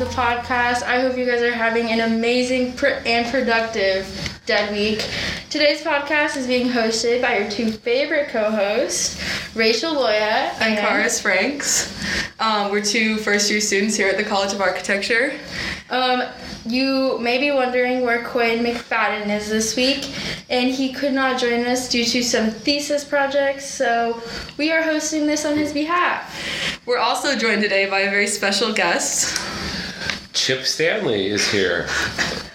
welcome back to the podcast. I hope you guys are having an amazing pr- and productive Dead Week. Today's podcast is being hosted by your two favorite co-hosts, Rachel Loya and Karis Franks. Um, we're two first-year students here at the College of Architecture. Um, you may be wondering where Quinn McFadden is this week, and he could not join us due to some thesis projects, so we are hosting this on his behalf. We're also joined today by a very special guest. Chip Stanley is here.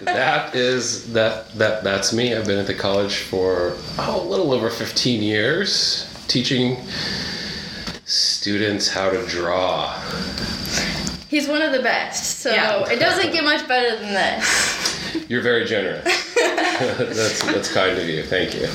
that is that that that's me. I've been at the college for oh, a little over 15 years, teaching students how to draw. He's one of the best, so yeah. it doesn't get much better than this. You're very generous. that's that's kind of you. Thank you.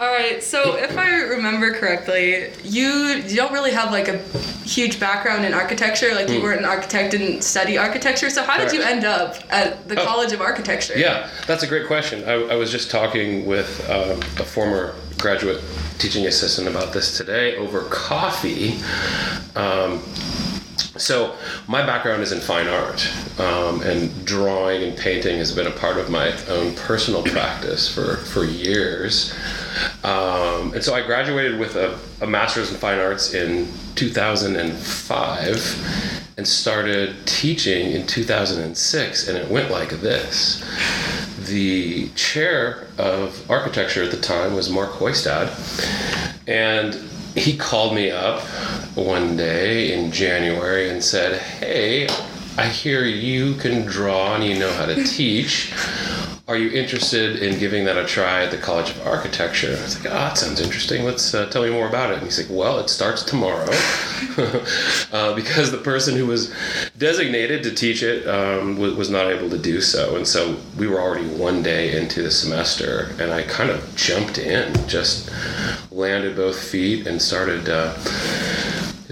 All right. So if I remember correctly, you you don't really have like a huge background in architecture. Like you mm. weren't an architect, didn't study architecture. So how Correct. did you end up at the oh. College of Architecture? Yeah, that's a great question. I, I was just talking with um, a former graduate teaching assistant about this today over coffee. Um, so my background is in fine art, um, and drawing and painting has been a part of my own personal practice for for years. Um, and so I graduated with a, a, master's in fine arts in 2005 and started teaching in 2006, and it went like this. The chair of architecture at the time was Mark Hoistad, and he called me up one day in January and said, Hey, I hear you can draw and you know how to teach are you interested in giving that a try at the College of Architecture? I was like, ah, oh, that sounds interesting. Let's uh, tell me more about it. And he's like, well, it starts tomorrow uh, because the person who was designated to teach it um, was, was not able to do so. And so we were already one day into the semester, and I kind of jumped in, just landed both feet and started. Uh,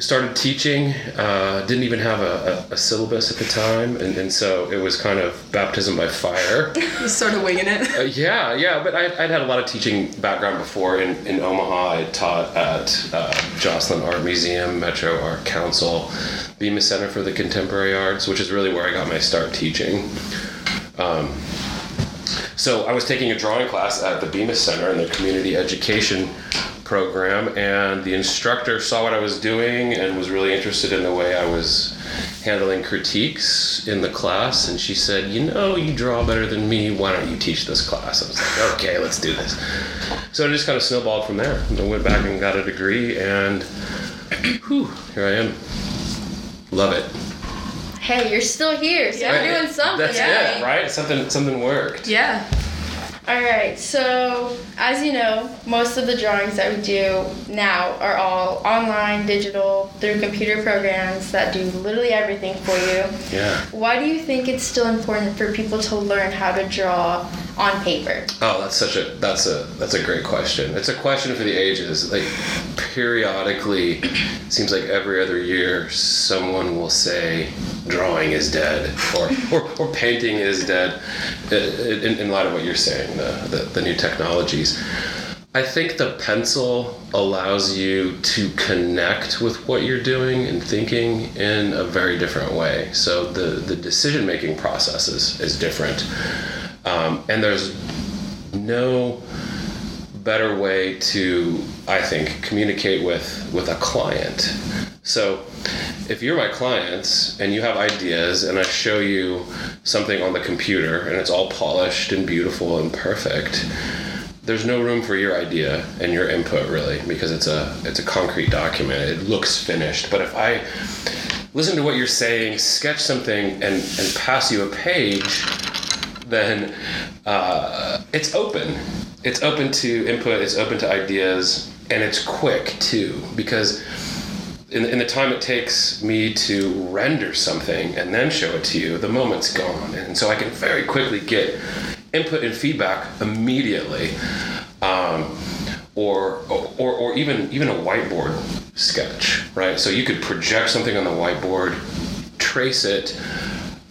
started teaching. Uh, didn't even have a, a, a, syllabus at the time, and, and so it was kind of baptism by fire. Just sort of winging it. Uh, yeah, yeah. But I, would had a lot of teaching background before. In, in Omaha, I taught at uh, Joslyn Art Museum, Metro Art Council, Bemis Center for the Contemporary Arts, which is really where I got my start teaching. Um, so I was taking a drawing class at the Bemis Center in the community education program, and the instructor saw what I was doing and was really interested in the way I was handling critiques in the class. And she said, You know, you draw better than me. Why don't you teach this class? I was like, Okay, let's do this. So it just kind of snowballed from there. I went back and got a degree, and whew, here I am. Love it. Hey, you're still here, so yeah. you're doing something. That's yeah. it, right? Something, something worked. Yeah. All right, so as you know, most of the drawings that we do now are all online, digital, through computer programs that do literally everything for you. Yeah. Why do you think it's still important for people to learn how to draw on paper? Oh, that's such a that's a that's a great question. It's a question for the ages. Like periodically, seems like every other year, someone will say drawing is dead or or, or painting is dead. Uh, in, in light of what you're saying, the, the, the new technologies. I think the pencil allows you to connect with what you're doing and thinking in a very different way. So the, the decision making process is, is different. Um, and there's no better way to, I think, communicate with, with a client. So if you're my client and you have ideas and I show you something on the computer and it's all polished and beautiful and perfect, there's no room for your idea and your input really because it's a it's a concrete document. It looks finished. But if I listen to what you're saying, sketch something and, and pass you a page, then uh, it's open. It's open to input, it's open to ideas, and it's quick too, because in, in the time it takes me to render something and then show it to you, the moment's gone. And so I can very quickly get input and feedback immediately. Um, or, or, or even even a whiteboard sketch, right? So you could project something on the whiteboard, trace it,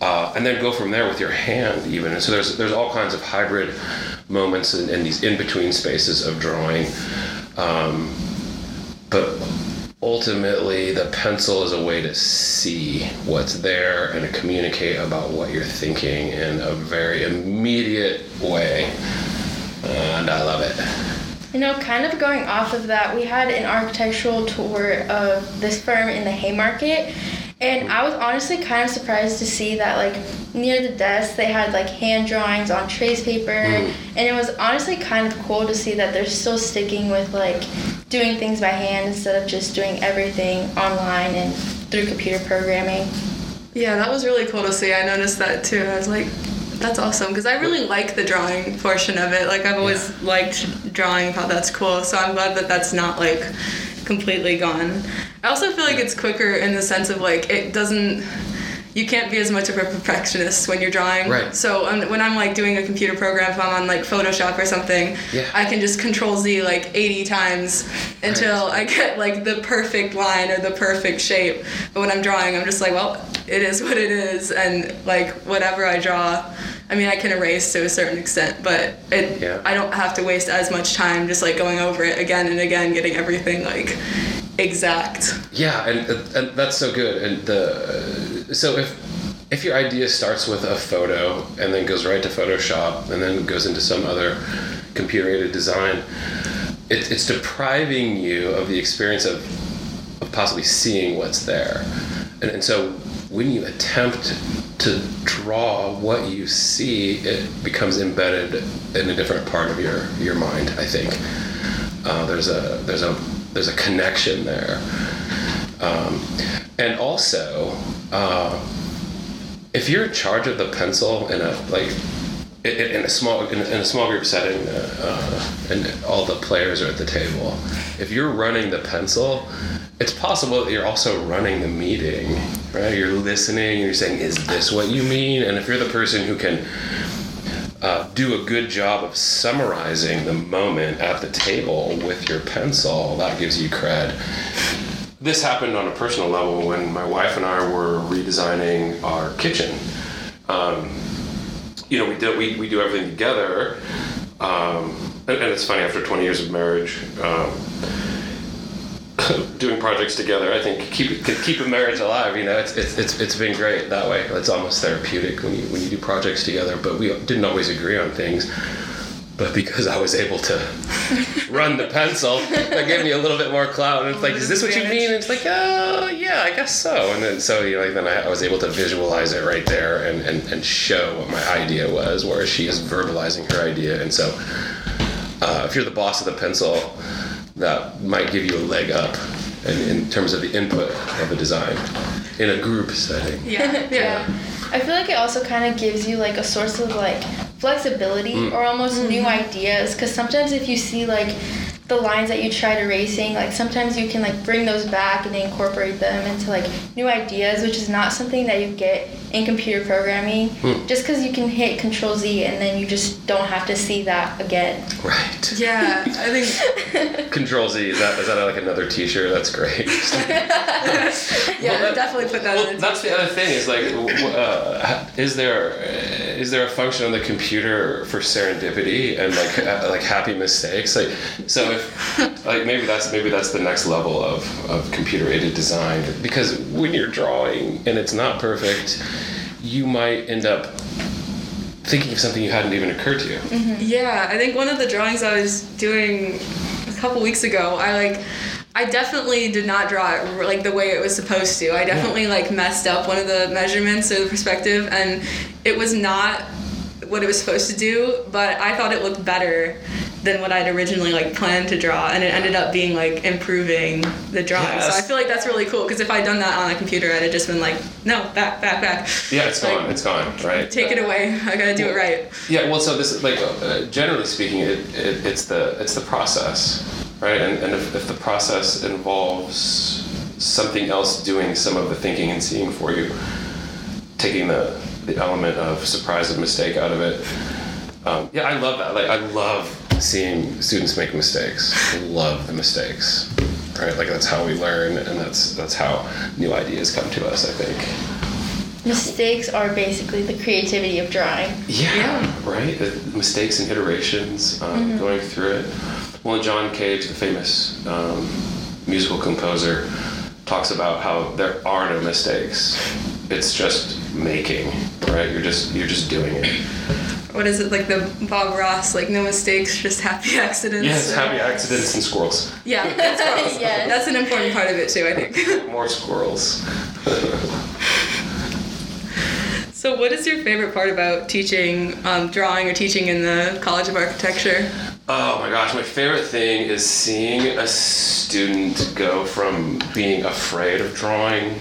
uh, and then go from there with your hand even. And so there's there's all kinds of hybrid moments and, and these in between spaces of drawing. Um, but ultimately the pencil is a way to see what's there and to communicate about what you're thinking in a very immediate way. And I love it. You know, kind of going off of that, we had an architectural tour of this firm in the Haymarket, and I was honestly kind of surprised to see that, like, near the desk, they had like hand drawings on trace paper, Mm. and it was honestly kind of cool to see that they're still sticking with like doing things by hand instead of just doing everything online and through computer programming. Yeah, that was really cool to see. I noticed that too. I was like, that's awesome because I really like the drawing portion of it. Like I've always liked drawing, thought that's cool. So I'm glad that that's not like completely gone. I also feel like it's quicker in the sense of like it doesn't. You can't be as much of a perfectionist when you're drawing. Right. So um, when I'm like doing a computer program, if I'm on like Photoshop or something, Yeah. I can just Control Z like 80 times until I get like the perfect line or the perfect shape. But when I'm drawing, I'm just like, well, it is what it is, and like whatever I draw, I mean, I can erase to a certain extent, but it Yeah. I don't have to waste as much time just like going over it again and again, getting everything like exact. Yeah, and, and that's so good. And the so if if your idea starts with a photo and then goes right to Photoshop and then goes into some other computer aided design, it, it's depriving you of the experience of, of possibly seeing what's there. And, and so when you attempt to draw what you see, it becomes embedded in a different part of your, your mind, I think. Uh, there's a there's a there's a connection there, um, and also uh, if you're in charge of the pencil in a like in, a small in, in a small group setting, uh, uh, and all the players are at the table, if you're running the pencil. It's possible that you're also running the meeting, right? You're listening, you're saying, "Is this what you mean?" And if you're the person who can uh, do a good job of summarizing the moment at the table with your pencil, that gives you cred. This happened on a personal level when my wife and I were redesigning our kitchen. Um, you know, we do we, we do everything together, um, and, it's funny after 20 years of marriage. Um, doing projects together, I think keep keep a marriage alive. You know, it's, it's it's it's been great that way. It's almost therapeutic when you when you do projects together. But we didn't always agree on things. But because I was able to run the pencil, that gave me a little bit more clout. And it's like, is this what you mean? And it's like, oh yeah, I guess so. And then so you know, then I, I was able to visualize it right there and, and and show what my idea was, whereas she is verbalizing her idea. And so, uh, if you're the boss of the pencil, that might give you a leg up in, in terms of the input of a design in a group setting. Yeah. Yeah. I feel like it also kind of gives you like a source of like flexibility mm. or almost new mm-hmm. ideas because sometimes if you see like the lines that you tried erasing like sometimes you can like bring those back and incorporate them into like new ideas which is not something that you get in computer programming just because you can hit control z and then you just don't have to see that again Right. Yeah. I think Control Z is that is that like another T-shirt? That's great. yeah, Well, that- definitely put that well, in. that's the other thing is like, w- w- uh, is there is there a function on the computer for serendipity and like uh, like happy mistakes? Like, so if like maybe that's maybe that's the next level of of computer aided design because when you're drawing and it's not perfect, you might end up thinking of something you hadn't even occurred to you. Yeah, I think one of the drawings I was doing a couple weeks ago, I like I definitely did not draw it like the way it was supposed to. I definitely like messed up one of the measurements or the perspective and it was not what it was supposed to do, but I thought it looked better than what I'd originally like planned to draw and it ended up being like improving the drawing. So I feel like that's really cool because if I'd done that on a computer I'd have just been like, no, back, back, back. Yeah, it's Like, gone. It's gone. Right. Take it away. I gotta do it right. Yeah, well, so this is like uh, generally speaking, it, it, it's the it's the process, right? And, and if, if the process involves something else doing some of the thinking and seeing for you, taking the the element of surprise and mistake out of it. Um, yeah, I love that. Like, I love seeing students make mistakes. I love the mistakes, right? Like that's how we learn, and that's that's how new ideas come to us. I think. mistakes are basically the creativity of drawing Yeah, Yeah. right. The mistakes and iterations, um, going through it. Well, John Cage, the famous um, musical composer, talks about how there are no mistakes. It's just making, right? You're just you're just doing it. What is it like the Bob Ross like no mistakes, just happy accidents? Yes, or- happy accidents and squirrels. Yeah, that's gross. Yes. That's an important part of it too, I think. More squirrels. So, what is your favorite part about teaching um, drawing or teaching in the College of Architecture? Oh my gosh, my favorite thing is seeing a student go from being afraid of drawing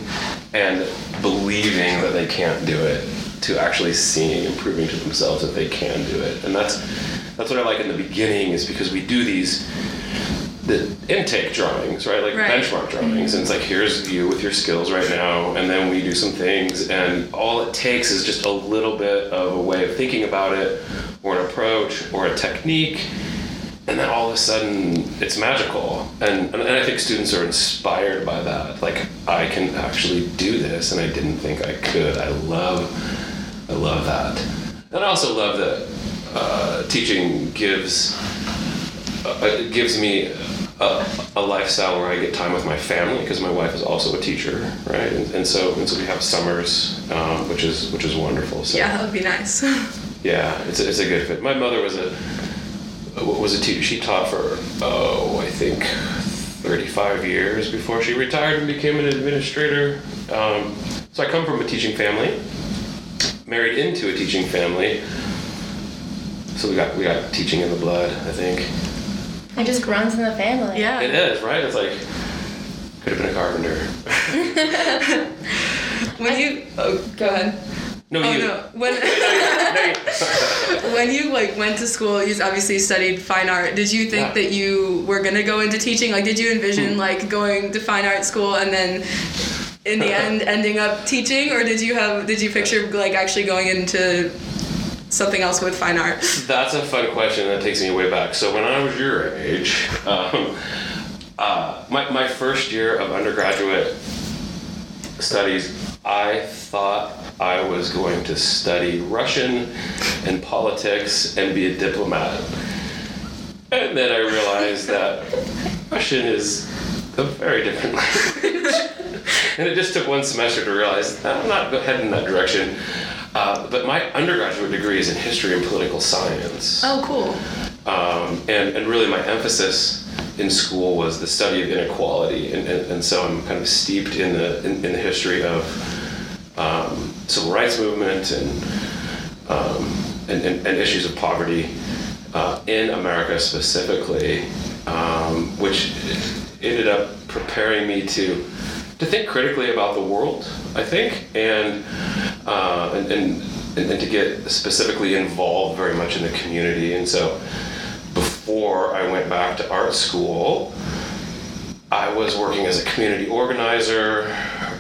and believing that they can't do it to actually seeing and proving to themselves that they can do it. And that's that's what I like in the beginning is because we do these the intake drawings, right? Like Right. benchmark drawings. And it's like, here's you with your skills right now. And then we do some things. And all it takes is just a little bit of a way of thinking about it, or an approach, or a technique. And then all of a sudden, it's magical. And, and, and I think students are inspired by that. Like, I can actually do this, and I didn't think I could. I love, I love that. And I also love that uh, teaching gives uh, it gives me a, a lifestyle where I get time with my family because my wife is also a teacher, right? And, and so and so we have summers, um, which is which is wonderful. So Yeah, that would be nice. yeah, it's a, it's a good fit. My mother was a was a teacher. She taught for oh I think. 35 years before she retired and became an administrator. Um, so I come from a teaching family, married into a teaching family. So we got we got teaching in the blood, I think. It just runs in the family. yeah. It is, right? It's like could have been a carpenter. When you oh, go ahead. No, Oh you. no. When you. when you like went to school, you obviously studied fine art. Did you think Yeah. that you were gonna go into teaching? Like, did you envision like going to fine art school and then in the end ending up teaching, or did you have did you picture like actually going into something else with fine art? That's a fun question that takes me way back. So when I was your age, um, uh, my, my first year of undergraduate studies, I thought I was going to study Russian and politics and be a diplomat. And then I realized that Russian is a very different language. and it just took one semester to realize that I'm not heading in that direction. Uh, but my undergraduate degree is in history and political science. Oh, cool. Um, and, and really, my emphasis in school was the study of inequality. And, and, and so I'm kind of steeped in the, in, in the history of um, civil rights movement and, um, and, and, and issues of poverty uh, in America specifically, um, which ended up preparing me to to think critically about the world, I think, and uh, and, and and to get specifically involved very much in the community. And so, before I went back to art school, I was working as a community organizer.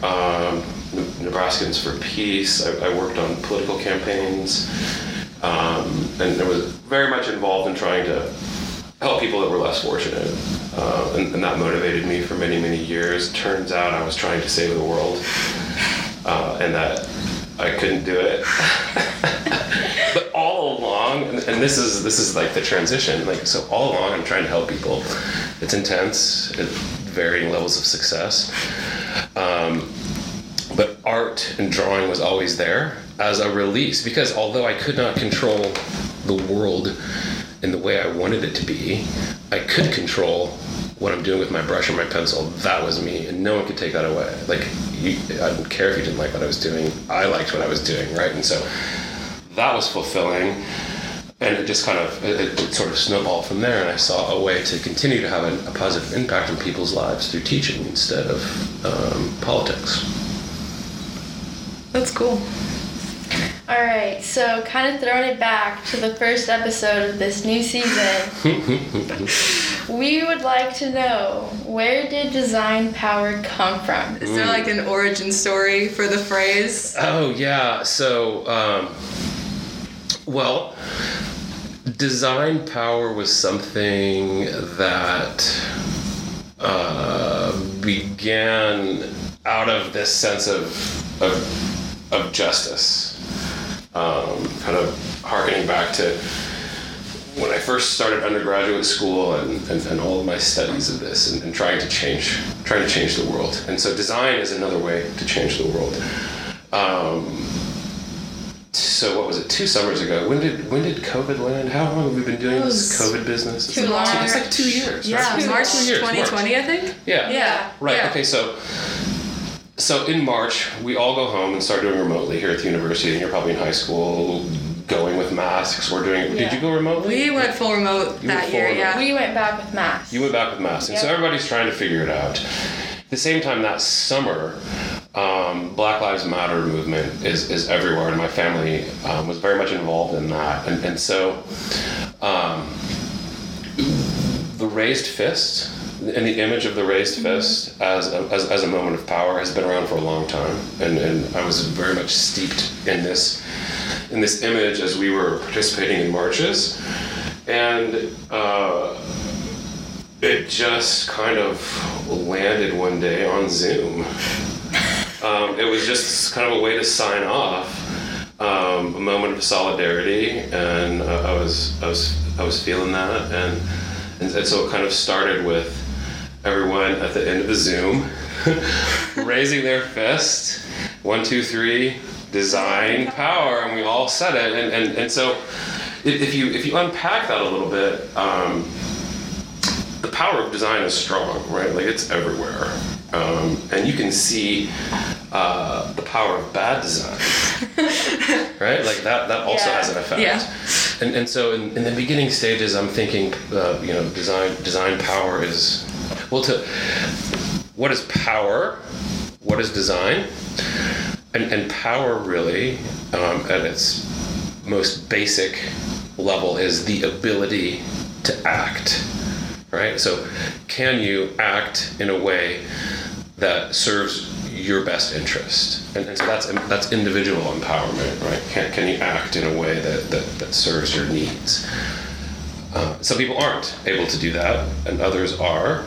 Um, Nebraskans for Peace. I, I worked on political campaigns, um, and I was very much involved in trying to help people that were less fortunate, uh, and, and that motivated me for many, many years. Turns out I was trying to save the world, uh, and that I couldn't do it. and this is this is like the transition. Like so, all along, I'm trying to help people. It's intense, at varying levels of success. Um, but art and drawing was always there as a release because although I could not control the world in the way I wanted it to be, I could control what I'm doing with my brush or my pencil. That was me, and no one could take that away. Like, you, I didn't care if you didn't like what I was doing. I liked what I was doing, right? And so that was fulfilling. And it just kind of it, it sort of snowballed from there, and I saw a way to continue to have a, a positive impact on people's lives through teaching instead of um, politics. That's cool. All right, so kind of throwing it back to the first episode of this new season, we would like to know where did design power come from? Is there like an origin story for the phrase? Oh yeah. So, um, well, design power was something that uh, began out of this sense of of, of justice, um, kind of harkening back to when I first started undergraduate school and, and, and all of my studies of this and, and trying to change trying to change the world. And so design is another way to change the world. Um, so what was it? Two summers ago. When did when did COVID land? How long have we been doing this COVID business? It's too like long. It's like two years. Yeah, right? March two years, March. 2020, I think. Yeah. Yeah. Right. Yeah. Okay. So, so in March, we all go home and start doing remotely here at the university. And you're probably in high school, going with masks. We're doing. Did you go remotely? We went full remote You that full year, remote. yeah. We went back with masks. You went back with masks, and so everybody's trying to figure it out. At the same time, that summer, um, Black Lives Matter movement is, is everywhere, and my family um, was very much involved in that. And, and so, um, the raised fist and the image of the raised fist as a, as, as a moment of power has been around for a long time, and, and I was very much steeped in this in this image as we were participating in marches, and. Uh, it just kind of landed one day on Zoom. Um, it was just kind of a way to sign off, um, a moment of solidarity, and uh, I was I was I was feeling that, and, and and so it kind of started with everyone at the end of the Zoom raising their fist, one two three, design power, and we all said it, and and, and so if, you if you unpack that a little bit. Um, the power of design is strong, right? Like it's everywhere. Um, and you can see uh, the power of bad design, right? Like that, that also Yeah. has an effect. Yeah. And, and so in, in the beginning stages, I'm thinking, uh, you know, design, design power is, well, to, what is power? What is design? And, and power really, um, at its most basic level, is the ability to act right? So, can you act in a way that serves your best interest? And, and so that's that's individual empowerment, right? Can, can you act in a way that, that, that serves your needs? Uh, some people aren't able to do that, and others are.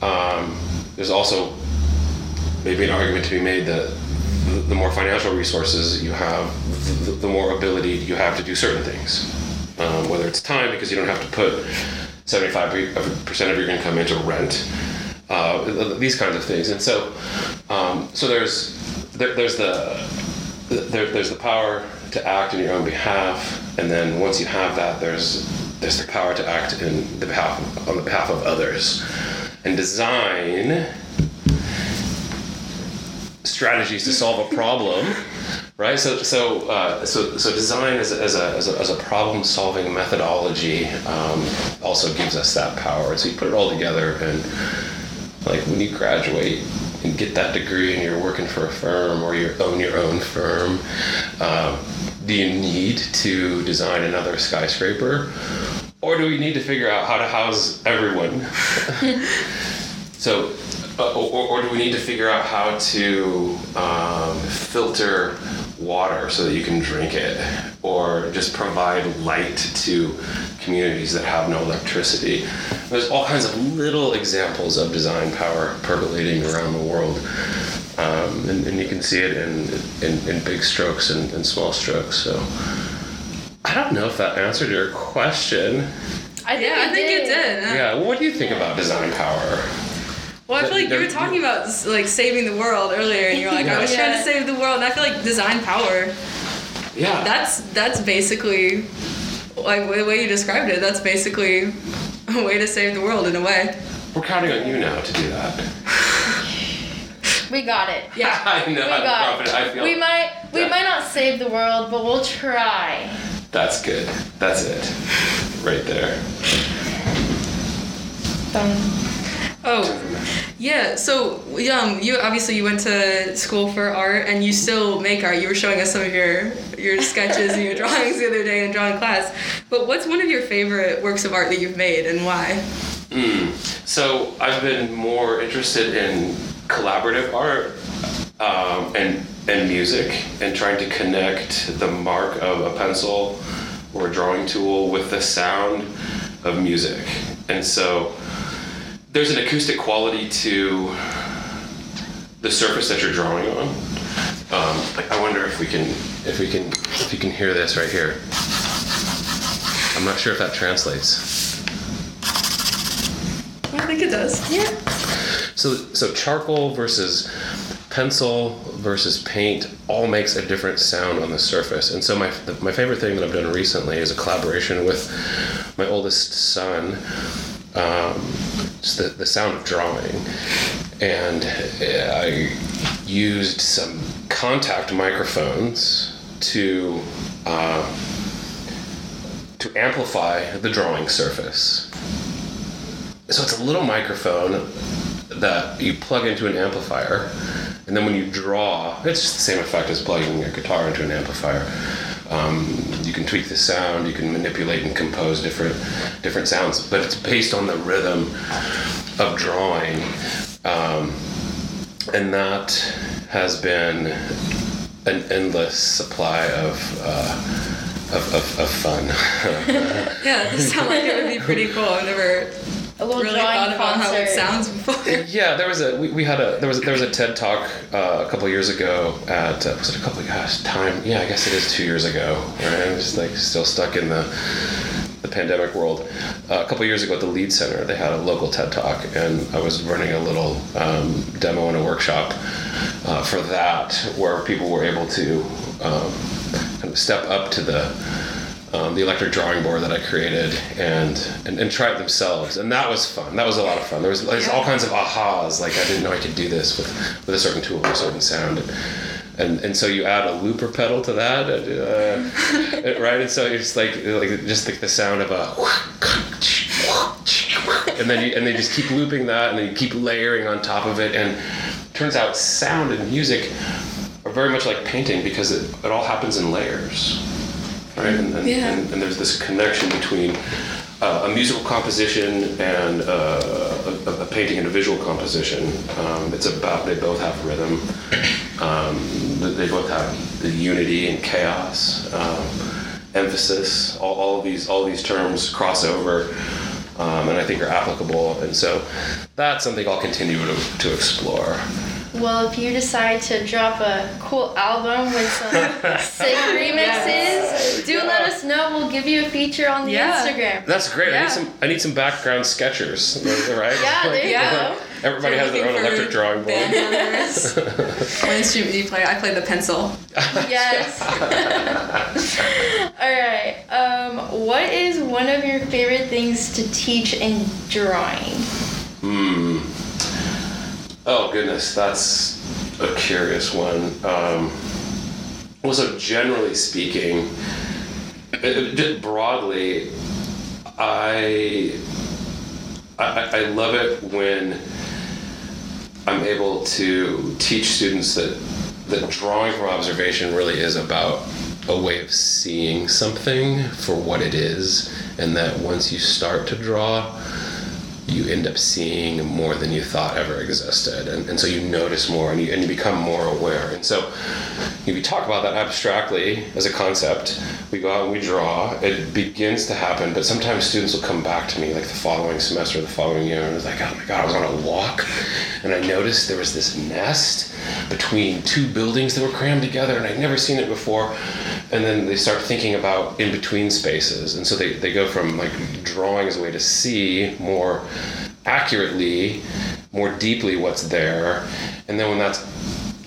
Um, there's also maybe an argument to be made that the, the more financial resources you have, the, the more ability you have to do certain things. Um, whether it's time, because you don't have to put 75% of your income into rent, uh, these kinds of things. And so, um, so there's there, there's the there, there's the power to act in your own behalf, and then once you have that, there's there's the power to act in the behalf of, on the behalf of others, and design strategies to solve a problem right? So so uh, so so design as a, as a, as a, problem solving methodology um, also gives us that power. So you put it all together and like when you graduate and get that degree and you're working for a firm or you own your own firm um, do you need to design another skyscraper? Or do we need to figure out how to house everyone? So uh, or, or do we need to figure out how to um, filter water so that you can drink it or just provide light to communities that have no electricity there's all kinds of little examples of design power percolating around the world um, and, and you can see it in, in, in big strokes and, and small strokes so i don't know if that answered your question I think Yeah, it I think did. it did. yeah what do you think about design power Well, I feel like you were talking about like saving the world earlier, and you're like, I was trying to save the world, and I feel like design power. yeah That's that's basically like the way you described it. That's basically a way to save the world in a way. we're counting on you now to do that We got it. Yeah. I know. We I'm got confident. I feel We might we Yeah. might not save the world, but we'll try. that's good. That's it. Right there. Um, Oh, yeah. So, um, you obviously you went to school for art, and you still make art. You were showing us some of your your sketches and your drawings the other day in drawing class. But what's one of your favorite works of art that you've made, and why? Mm. So I've been more interested in collaborative art um, and and music, and trying to connect the mark of a pencil or a drawing tool with the sound of music. And so there's an acoustic quality to the surface that you're drawing on. Um, like I wonder if we can if we can if you can hear this right here. I'm not sure if that translates. I think it does. Yeah. So, so charcoal versus pencil versus paint all makes a different sound on the surface. And so my my favorite thing that I've done recently is a collaboration with my oldest son. Um, just the, the sound of drawing, and uh, I used some contact microphones to uh, to amplify the drawing surface. So it's a little microphone that you plug into an amplifier, and then when you draw, it's the same effect as plugging a guitar into an amplifier. Um, you can tweak the sound, you can manipulate and compose different different sounds, but it's based on the rhythm of drawing, um, and that has been an endless supply of. Uh, of, of, of fun. Yeah, sounds like it would be pretty cool. I've never A little really drawing thought about how it concert. sounds before. Yeah, there was a we, we had a there was there was a TED talk uh, a couple years ago at uh, was it a couple gosh time yeah I guess it is two years ago right I'm just like still stuck in the the pandemic world. Uh, a couple years ago at the Lied Center they had a local TED talk and I was running a little um, demo and a workshop uh, for that where people were able to um, kind of step up to the um, the electric drawing board that I created and, and and try it themselves, and that was fun. That was a lot of fun. There was there's all kinds of ahas. Like I didn't know I could do this with with a certain tool or a certain sound. And, and, and so you add a looper pedal to that, uh, right? And so it's like like just like the sound of a, and then you and they just keep looping that, and then you keep layering on top of it, and it turns out sound and music are very much like painting because it, it all happens in layers right? And, and, Yeah. and, and there's this connection between uh, a musical composition and uh, a, a painting and a visual composition. Um, it's about they both have rhythm. Um, they both have the unity and chaos, um, emphasis. All, all of these all these terms cross over. Um, and I think are applicable, and so that's something I'll continue to, to explore. Well, if you decide to drop a cool album with some sick remixes, do let us know. We'll give you a feature on the Yeah. Instagram. That's great. I need some. I need some background sketchers, right? Yeah, there you go. Everybody If has their own electric drawing board. band members. what instrument do you play? I play the pencil. Yes. All right. Um, what is one of your favorite things to teach in drawing? Hmm. Oh goodness, that's a curious one. Um, well, so generally speaking, just broadly, I, I I love it when I'm able to teach students that that drawing from observation really is about a way of seeing something for what it is, and that once you start to draw, you end up seeing more than you thought ever existed. And, and so you notice more and you, and you become more aware. And so if you talk about that abstractly as a concept, we go out and we draw, it begins to happen, but sometimes students will come back to me like the following semester, the following year, and it's like, oh my God, I was on a walk and I noticed there was this nest between two buildings that were crammed together and I'd never seen it before. And then they start thinking about in between spaces. And so they, they go from like drawing as a way to see more accurately, more deeply what's there. And then when that's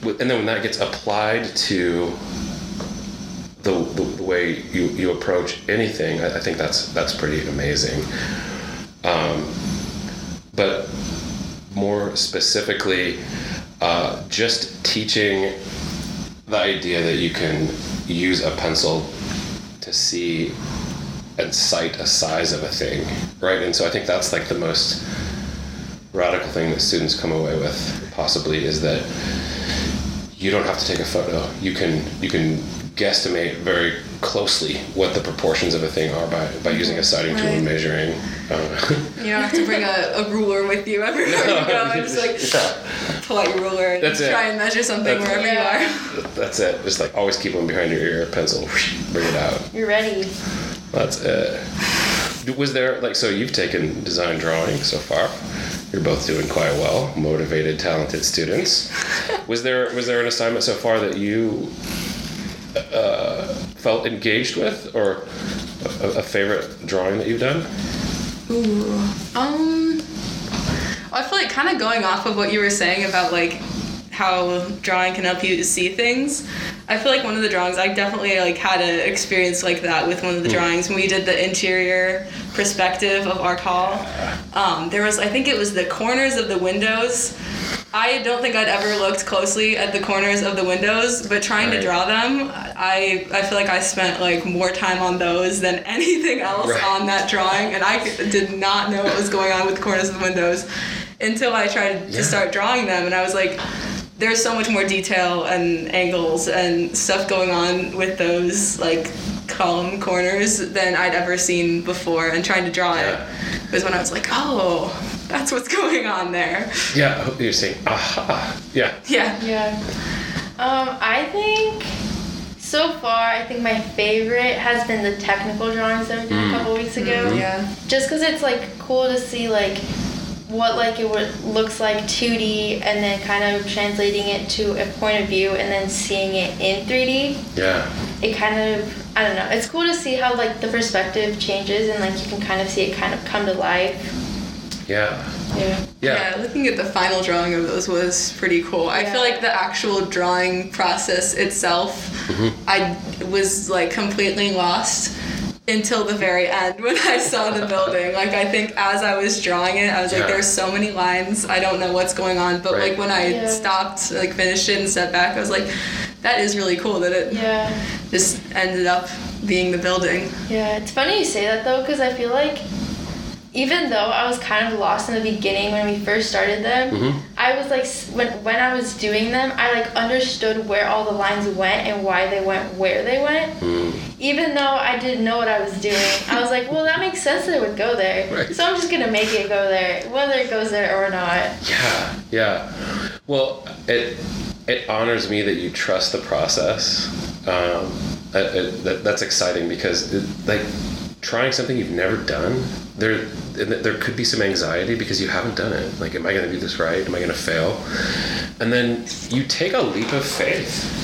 and then when that gets applied to the, the, the way you, you approach anything, I, I think that's that's pretty amazing. Um, but more specifically, uh, just teaching the idea that you can use a pencil to see and sight a size of a thing, right? And so I think that's like the most radical thing that students come away with, possibly, is that you don't have to take a photo. You can you can guesstimate very closely what the proportions of a thing are by, by using a sighting tool and measuring. Uh, You don't have to bring a, a ruler with you everywhere you go and just like yeah, pull out your ruler and That's it. try and measure something That's- wherever Yeah. you are. that's it. Just like always keep one behind your ear, pencil, bring it out. You're ready. That's it. Was there like so? You've taken design drawing so far. You're both doing quite well. Motivated, talented students. Was there was there an assignment so far that you uh, felt engaged with, or a, a favorite drawing that you've done? Ooh. Um. I feel like kind of going off of what you were saying about like how drawing can help you to see things. I feel like one of the drawings I definitely like had an experience like that with one of the drawings when we did the interior perspective of Art Hall. Um, there was I think it was the corners of the windows. I don't think I'd ever looked closely at the corners of the windows, but trying Right. to draw them, I I feel like I spent like more time on those than anything else Right. on that drawing, and I did not know what was going on with the corners of the windows until I tried Yeah. to start drawing them, and I was like, there's so much more detail and angles and stuff going on with those like column corners than I'd ever seen before, and trying to draw Yeah. it was when I was like, oh, that's what's going on there. Yeah, I you're saying aha. Ah, yeah. Yeah. Yeah. Um, I think so far, I think my favorite has been the technical drawings that we did a mm. couple weeks ago. Mm-hmm. Yeah. Just because it's like cool to see like what like it would looks like 2D and then kind of translating it to a point of view and then seeing it in 3D. Yeah. It kind of I don't know. It's cool to see how like the perspective changes and like you can kind of see it kind of come to life. Yeah. Yeah. Yeah. looking at the final drawing of those was pretty cool. Yeah. I feel like the actual drawing process itself, Mm-hmm. I was like completely lost until the very end when I saw the building. Like I think as I was drawing it, I was like, Yeah. there's so many lines, I don't know what's going on. But Right. like when I Yeah. stopped, like finished it and stepped back, I was like, that is really cool that it Yeah. Just ended up being the building. Yeah, it's funny you say that though, because I feel like even though I was kind of lost in the beginning when we first started them, Mhm. I was like when when I was doing them, I like understood where all the lines went and why they went where they went. Mm. Even though I didn't know what I was doing, I was like, well, that makes sense that it would go there. Right. So I'm just gonna make it go there, whether it goes there or not. Yeah, yeah. Well, it it honors me that you trust the process. Um, it, it- that, that's exciting because it, like trying something you've never done, there there could be some anxiety because you haven't done it. Like, am I going to do this right? Am I going to fail? And then you take a leap of faith.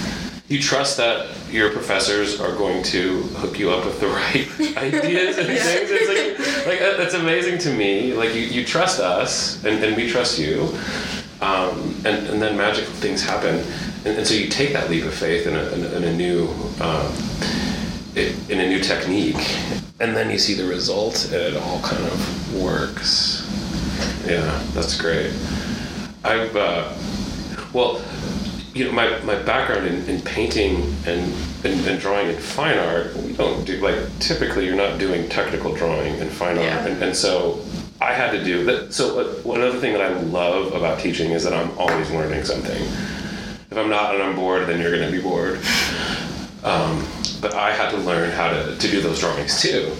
You trust that your professors are going to hook you up with the right ideas and things. It's like, like that's amazing to me. Like you, you trust us, and, and we trust you, um, and, and then magical things happen. And, and so you take that leap of faith in a, in a, in a new um, in a new technique, and then you see the result, and it all kind of works. Yeah, that's great. I've uh, well, you know, my, my background in, in painting and, and, and drawing in fine art, we don't do, like, typically you're not doing technical drawing in fine Yeah. art. And, and so I had to do that. So, uh, one other thing that I love about teaching is that I'm always learning something. If I'm not and I'm bored, then you're going to be bored. Um, but I had to learn how to, to do those drawings too.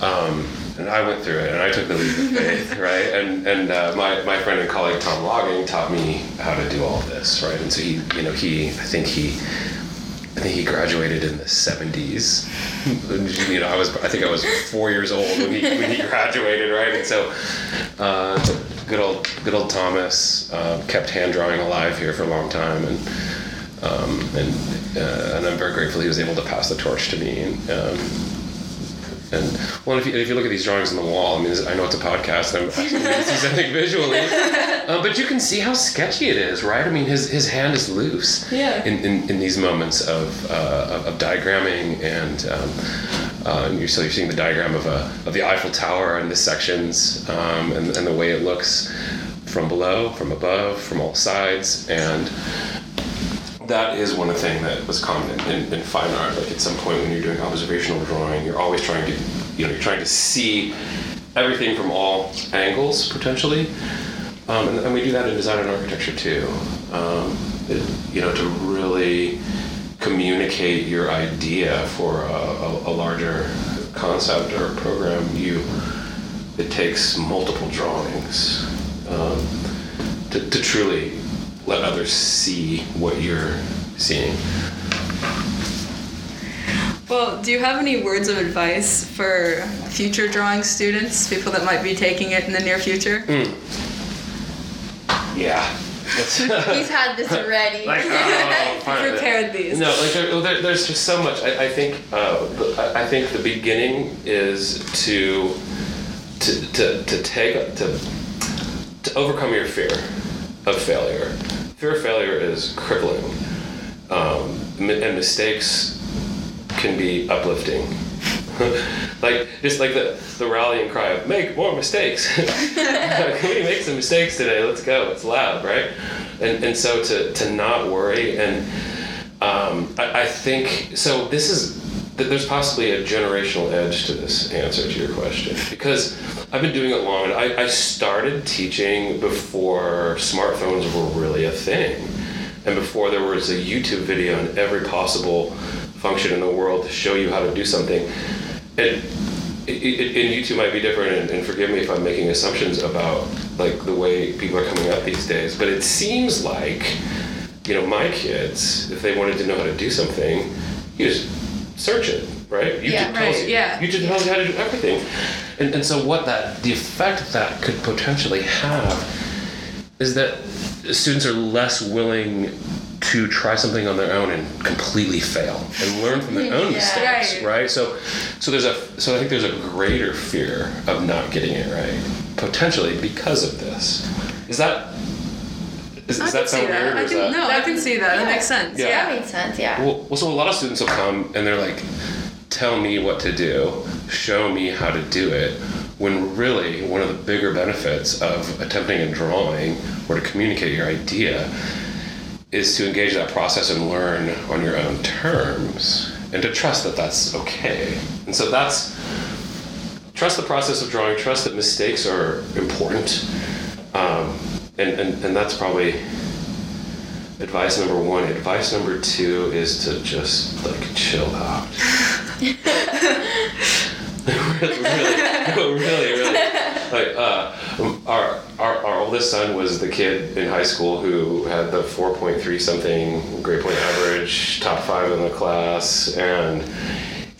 Um, and I went through it and I took the leap of faith, right? And, and uh, my, my friend and colleague Tom Laging taught me how to do all this, right? And so he, you know, he, I think he, I think he graduated in the 70s. you know, I was, I think I was four years old when he, when he graduated, right? And so, uh, good old, good old Thomas uh, kept hand drawing alive here for a long time, and um, and uh, and I'm very grateful he was able to pass the torch to me. And, um, and well, if you, if you look at these drawings on the wall, I mean, I know it's a podcast, I'm asking you to see something visually, uh, but you can see how sketchy it is, right? I mean, his, his hand is loose Yeah. in, in, in these moments of, uh, of, of diagramming, and um, uh, you're, so you're seeing the diagram of, a, of the Eiffel Tower and the sections, um, and, and the way it looks from below, from above, from all sides, and that is one thing that was common in, in, in fine art. Like at some point when you're doing observational drawing, you're always trying to, you know, you're trying to see everything from all angles potentially. Um, and, and we do that in design and architecture too. Um, it, you know, to really communicate your idea for a, a, a larger concept or program, you it takes multiple drawings um, to, to truly let others see what you're seeing. Well, do you have any words of advice for future drawing students, people that might be taking it in the near future? Yeah. He's had this already. like oh, fine. Prepared these. No, like there, there, there's just so much. I, I think uh, the- I I think the beginning is to to to, to take to to overcome your fear of failure. Fear of failure is crippling, um, and mistakes can be uplifting. like just like the the rallying cry of make more mistakes. Can we make some mistakes today? Let's go. It's loud, right? And and so to to not worry and um, I, I think so. This is th- there's possibly a generational edge to this answer to your question because I've been doing it long. And I, I started teaching before smartphones were really a thing, and before there was a YouTube video in every possible function in the world to show you how to do something. And and YouTube might be different, and, and forgive me if I'm making assumptions about like the way people are coming up these days. But it seems like you know, my kids, if they wanted to know how to do something, you just search it, right? YouTube Yeah, right, you. yeah. You how to do everything. And, and so what that, the effect that could potentially have is that students are less willing to try something on their own and completely fail and learn from their own Yeah. mistakes, Right. right? So, so there's a, so I think there's a greater fear of not getting it right, potentially because of this. Is that, is, I does can that see sound that. weird? or I is can, that, no, I can see that. That makes sense. Yeah. That makes sense, yeah. well, well, so a lot of students will come and they're like, tell me what to do, show me how to do it, when really one of the bigger benefits of attempting a drawing or to communicate your idea is to engage that process and learn on your own terms and to trust that that's okay. And so that's trust the process of drawing, trust that mistakes are important. Um, and, and, and that's probably advice number one. Advice number two is to just like chill out. really, really, really, really. Like uh, our, our our oldest son was the kid in high school who had the 4.3 something grade point average, top five in the class, and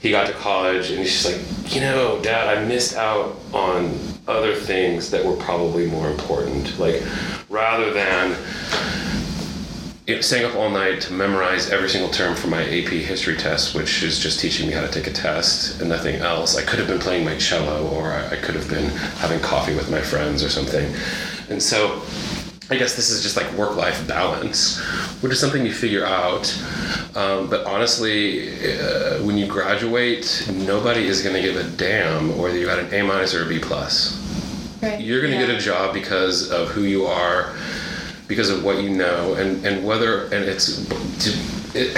he got to college and he's just like, you know, Dad, I missed out on other things that were probably more important. Like rather than staying up all night to memorize every single term for my AP history test, which is just teaching me how to take a test and nothing else. I could have been playing my cello, or I could have been having coffee with my friends or something. And so, I guess this is just like work-life balance, which is something you figure out. Um, but honestly, uh, when you graduate, nobody is going to give a damn whether you got an A minus or a B plus Right. you're going to yeah. get a job because of who you are because of what you know and and whether and it's it,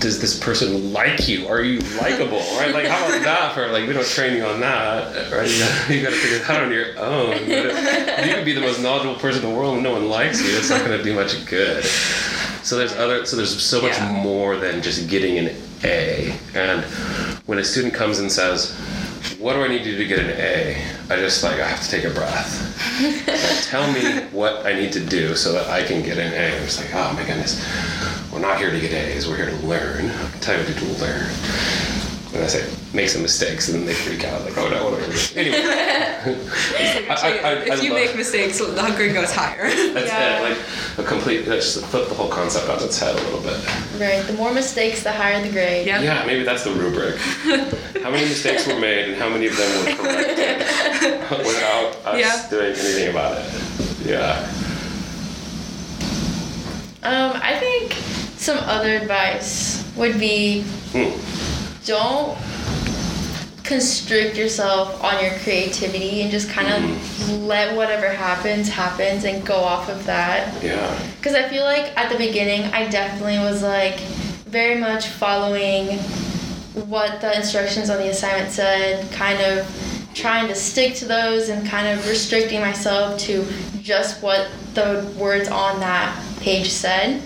does this person like you? Are you likable right? Like how about that for like we don't train you on that right? You gotta, you gotta figure that out on your own. But you could be the most knowledgeable person in the world and no one likes you it's not going to do much good. So there's other so there's so much Yeah. more than just getting an a. And when a student comes and says what do I need to do to get an A? I just like I have to take a breath. Like, tell me what I need to do so that I can get an A. I'm just like, oh my goodness, we're not here to get A's. We're here to learn. I can tell you what to do to learn. And I say, make some mistakes, and then they freak out, like, oh no, what do I do? Anyway, I- I- I- if I you love- make mistakes, the grade goes higher. that's Yeah. it. Like a complete, just flip the whole concept on its head a little bit. Right. The more mistakes, the higher the grade. Yep. Yeah, maybe that's the rubric. how many mistakes were made, and how many of them were corrected without us Yeah. doing anything about it? Yeah. Um, I think some other advice would be Hmm. Don't constrict yourself on your creativity and just kind of Mm-hmm. let whatever happens happens and go off of that. Yeah. Because I feel like at the beginning, I definitely was like very much following what the instructions on the assignment said, kind of trying to stick to those and kind of restricting myself to just what the words on that page said.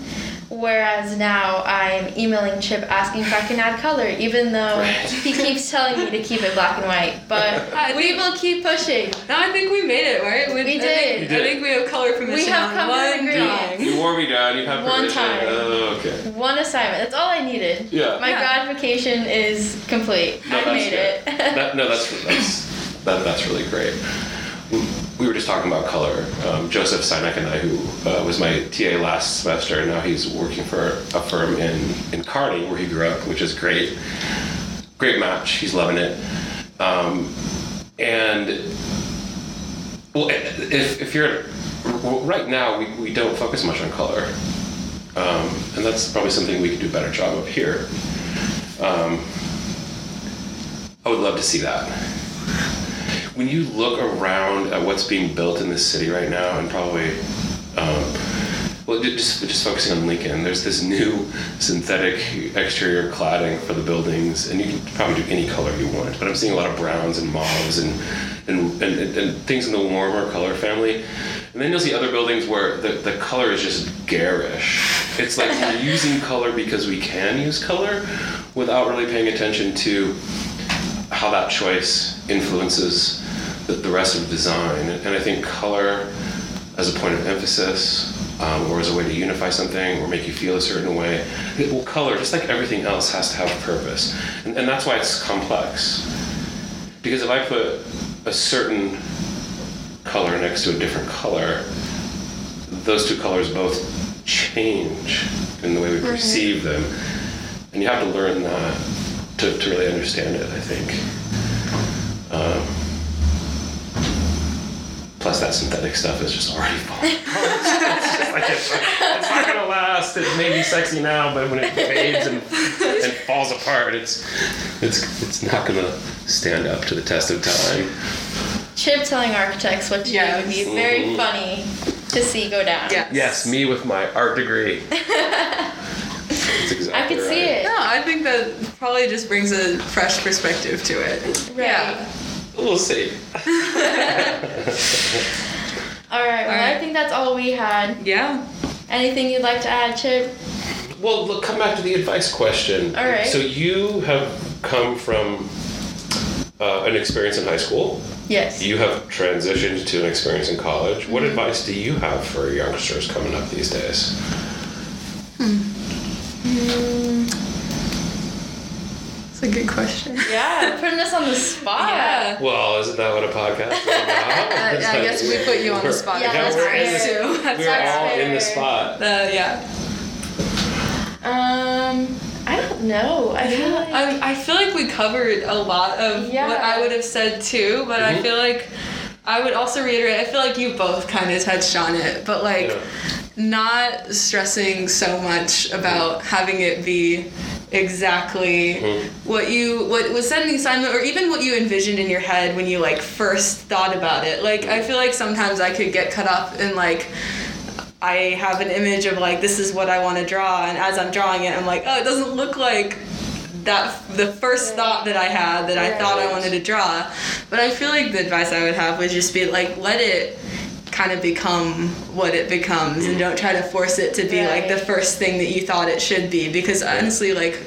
Whereas now I'm emailing Chip asking if I can add color, even though Right. he keeps telling me to keep it black and white. But I we think- will keep pushing. No, I think we made it, right? We I did. Think, did. I think we have color permission have on come to one an agreement. drawing. You wore me down. You have One permission. time. Oh, okay. One assignment. That's all I needed. Yeah. My Yeah. gratification is complete. No, I made good. it. That, no, that's that's that, that's really great. We were just talking about color. Um, Joseph Sinek and I, who uh, was my TA last semester, and now he's working for a firm in, in Kearney, where he grew up, which is great. Great match. He's loving it. Um, and well, if, if you're right now, we, we don't focus much on color, um, and that's probably something we could do a better job of here. Um, I would love to see that when you look around at what's being built in this city right now, and probably, um, well, just just focusing on Lincoln, there's this new synthetic exterior cladding for the buildings, and you can probably do any color you want. But I'm seeing a lot of browns and mauves and and, and, and things in the warmer color family. And then you'll see other buildings where the, the color is just garish. It's like we're using color because we can use color without really paying attention to how that choice influences the, the rest of design. And I think color as a point of emphasis um, or as a way to unify something or make you feel a certain way. Well, color, just like everything else, has to have a purpose. And, and that's why it's complex. Because if I put a certain color next to a different color, those two colors both change in the way we perceive them. And you have to learn that to, to really understand it, I think. Um, Plus, that synthetic stuff is just already falling it's, just like it's, it's not gonna last. It may be sexy now, but when it fades and, and falls apart, it's it's it's not gonna stand up to the test of time. Chip telling architects what to Yes. do would be very Mhm. funny to see go down. Yeah. Yes, me with my art degree. Exactly I could see it. No, I think that probably just brings a fresh perspective to it. Right. Yeah. We'll see. All right. Well, I think that's all we had. Yeah. Anything you'd like to add, Chip? Well, look, come back to the advice question. All right. So you have come from uh, an experience in high school. Yes. You have transitioned to an experience in college. What Mm-hmm. advice do you have for youngsters coming up these days? That's a good question. yeah, putting us on the spot. Yeah. Well, isn't that what a podcast is about? I, I guess we put you on the spot. Yeah, if that's we're in fair. too. That's We're That's all in the spot. Uh, yeah. Um, I don't know. I feel like I, I feel like we covered a lot of Yeah. what I would have said too, but I Mhm. feel like I would also reiterate. I feel like you both kind of touched on it, but like Yeah. not stressing so much about having it be exactly. Mhm. what you what was said in the assignment or even what you envisioned in your head when you like first thought about it. Like i feel like sometimes i could get caught up in like i have an image of like this is what i want to draw and as i'm drawing it i'm like oh it doesn't look like that the first thought that i had that i thought i wanted to draw. But i feel like the advice i would have would just be like let it kind of become what it becomes and don't try to force it to be like the first thing that you thought it should be because honestly like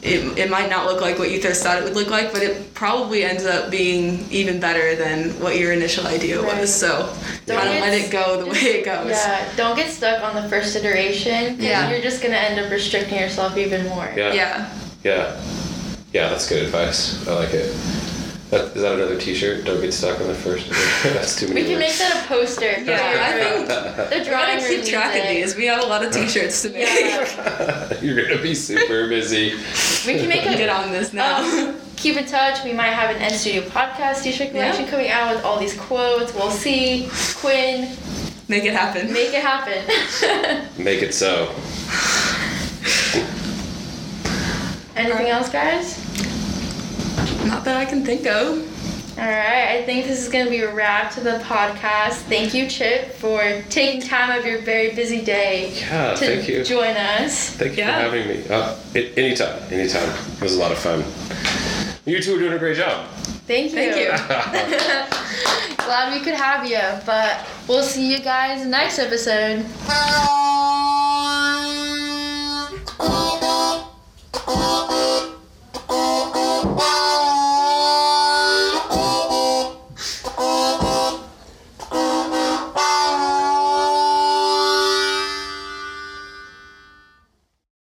it, it might not look like what you first thought it would look like but it probably ends up being even better than what your initial idea Right. was so Don't kind of let it go the way it goes Yeah, don't get stuck on the first iteration. Yeah. You're just gonna end up restricting yourself even more. Yeah. yeah Yeah. Yeah, that's good advice. I like it. That, is that another T-shirt? Don't get stuck on the first. that's too many We can make that a poster. yeah i think the we drawing gotta keep track of these we have a lot of t-shirts to make Yeah. You're gonna be super busy. We can make a get on this now Um, keep in touch. We might have an N Studio podcast t-shirt collection Yeah. coming out with all these quotes. We'll see. Quinn, make it happen make it happen. Make it so. Anything else, guys? Not that I can think of. All right, I think this is going to be a wrap to the podcast. Thank you, Chip, for taking time of your very busy day yeah, to thank you. join us. Thank you yeah. for having me. Uh, it, anytime, anytime. It was a lot of fun. You two are doing a great job. Thank you. Thank you. Glad we could have you, but we'll see you guys next episode.